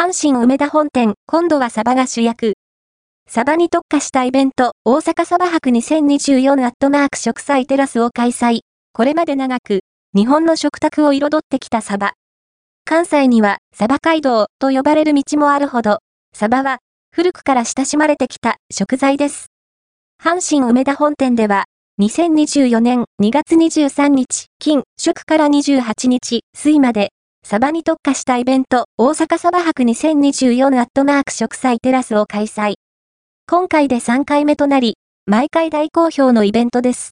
阪神梅田本店、今度はサバが主役。サバに特化したイベント、大阪サバ博2024アットマーク食祭テラスを開催。これまで長く、日本の食卓を彩ってきたサバ。関西には、サバ街道と呼ばれる道もあるほど、サバは、古くから親しまれてきた食材です。阪神梅田本店では、2024年2月23日、金、祝から28日、水まで、サバに特化したイベント、大阪サバ博2024アットマーク食祭テラスを開催。今回で3回目となり、毎回大好評のイベントです。